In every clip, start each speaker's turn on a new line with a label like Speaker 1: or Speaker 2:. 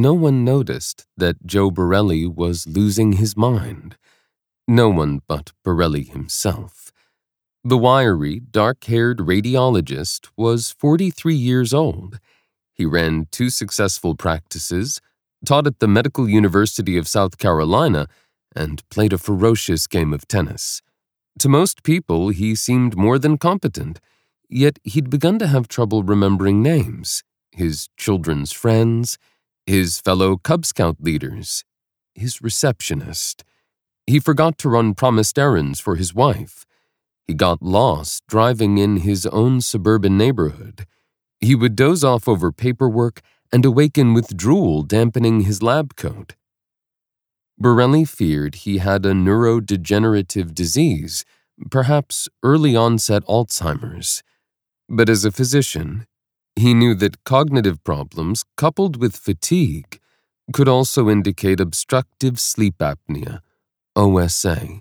Speaker 1: no one noticed that Joe Borelli was losing his mind. No one but Borelli himself. The wiry, dark haired radiologist was 43 years old. He ran two successful practices, taught at the Medical University of South Carolina, and played a ferocious game of tennis. To most people, he seemed more than competent, yet he'd begun to have trouble remembering names, his children's friends, his fellow Cub Scout leaders, his receptionist. He forgot to run promised errands for his wife. He got lost driving in his own suburban neighborhood. He would doze off over paperwork and awaken with drool dampening his lab coat. Borelli feared he had a neurodegenerative disease, perhaps early onset Alzheimer's. But as a physician, he knew that cognitive problems coupled with fatigue could also indicate obstructive sleep apnea, OSA,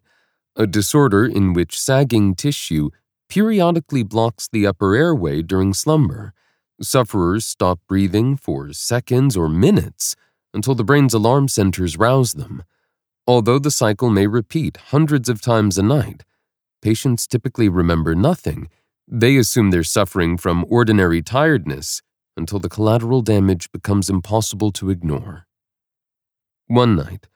Speaker 1: a disorder in which sagging tissue periodically blocks the upper airway during slumber. Sufferers stop breathing for seconds or minutes until the brain's alarm centers rouse them. Although the cycle may repeat hundreds of times a night, patients typically remember nothing. They assume they're suffering from ordinary tiredness until the collateral damage becomes impossible to ignore. One night,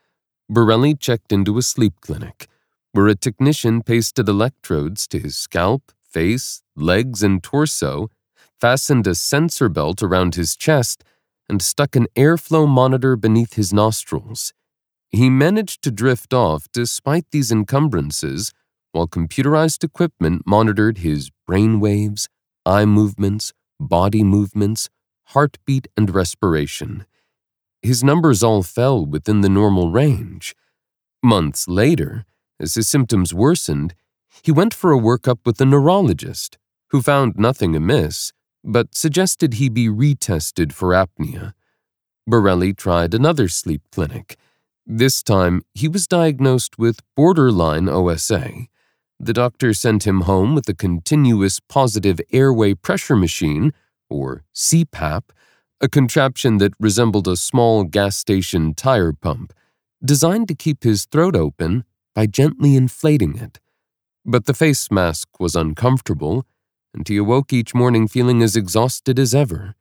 Speaker 1: Borelli checked into a sleep clinic where a technician pasted electrodes to his scalp, face, legs, and torso, fastened a sensor belt around his chest, and stuck an airflow monitor beneath his nostrils. He managed to drift off despite these encumbrances while computerized equipment monitored his brain waves, eye movements, body movements, heartbeat, and respiration. His numbers all fell within the normal range. Months later, as his symptoms worsened, he went for a workup with a neurologist, who found nothing amiss, but suggested he be retested for apnea. Borelli tried another sleep clinic. This time, he was diagnosed with borderline OSA. The doctor sent him home with a continuous positive airway pressure machine, or CPAP, a contraption that resembled a small gas station tire pump, designed to keep his throat open by gently inflating it. But the face mask was uncomfortable, and he awoke each morning feeling as exhausted as ever.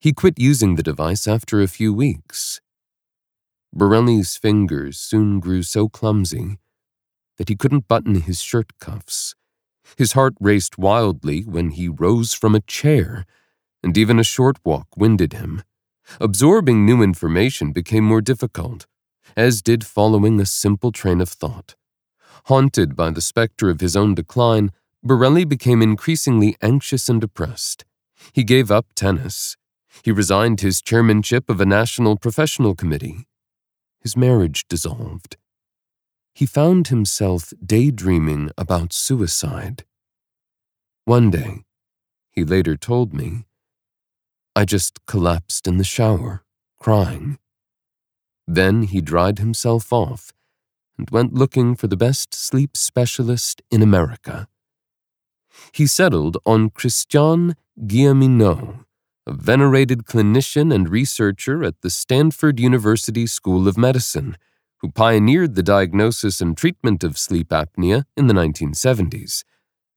Speaker 1: He quit using the device after a few weeks. Borelli's fingers soon grew so clumsy that he couldn't button his shirt cuffs. His heart raced wildly when he rose from a chair, and even a short walk winded him. Absorbing new information became more difficult, as did following a simple train of thought. Haunted by the specter of his own decline, Borelli became increasingly anxious and depressed. He gave up tennis. He resigned his chairmanship of a national professional committee. His marriage dissolved he found himself daydreaming about suicide. One day, he later told me, I just collapsed in the shower, crying. Then he dried himself off and went looking for the best sleep specialist in America. He settled on Christian Guilleminault, a venerated clinician and researcher at the Stanford University School of Medicine who pioneered the diagnosis and treatment of sleep apnea in the 1970s.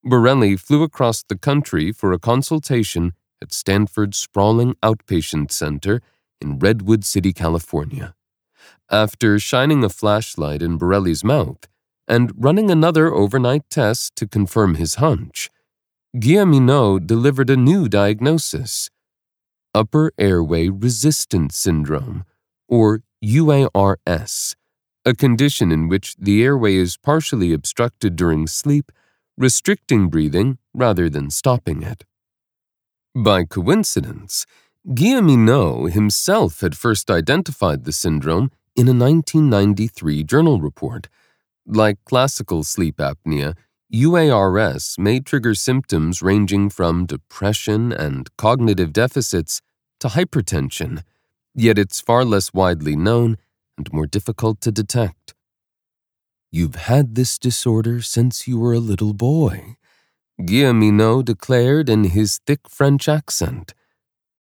Speaker 1: Borelli flew across the country for a consultation at Stanford's sprawling outpatient center in Redwood City, California. After shining a flashlight in Borelli's mouth and running another overnight test to confirm his hunch, Guilleminault delivered a new diagnosis upper airway resistance syndrome, or UARS, a condition in which the airway is partially obstructed during sleep, restricting breathing rather than stopping it. By coincidence, Guilleminault himself had first identified the syndrome in a 1993 journal report. Like classical sleep apnea, UARS may trigger symptoms ranging from depression and cognitive deficits to hypertension, yet it's far less widely known and more difficult to detect. You've had this disorder since you were a little boy, Guilleminault declared in his thick French accent.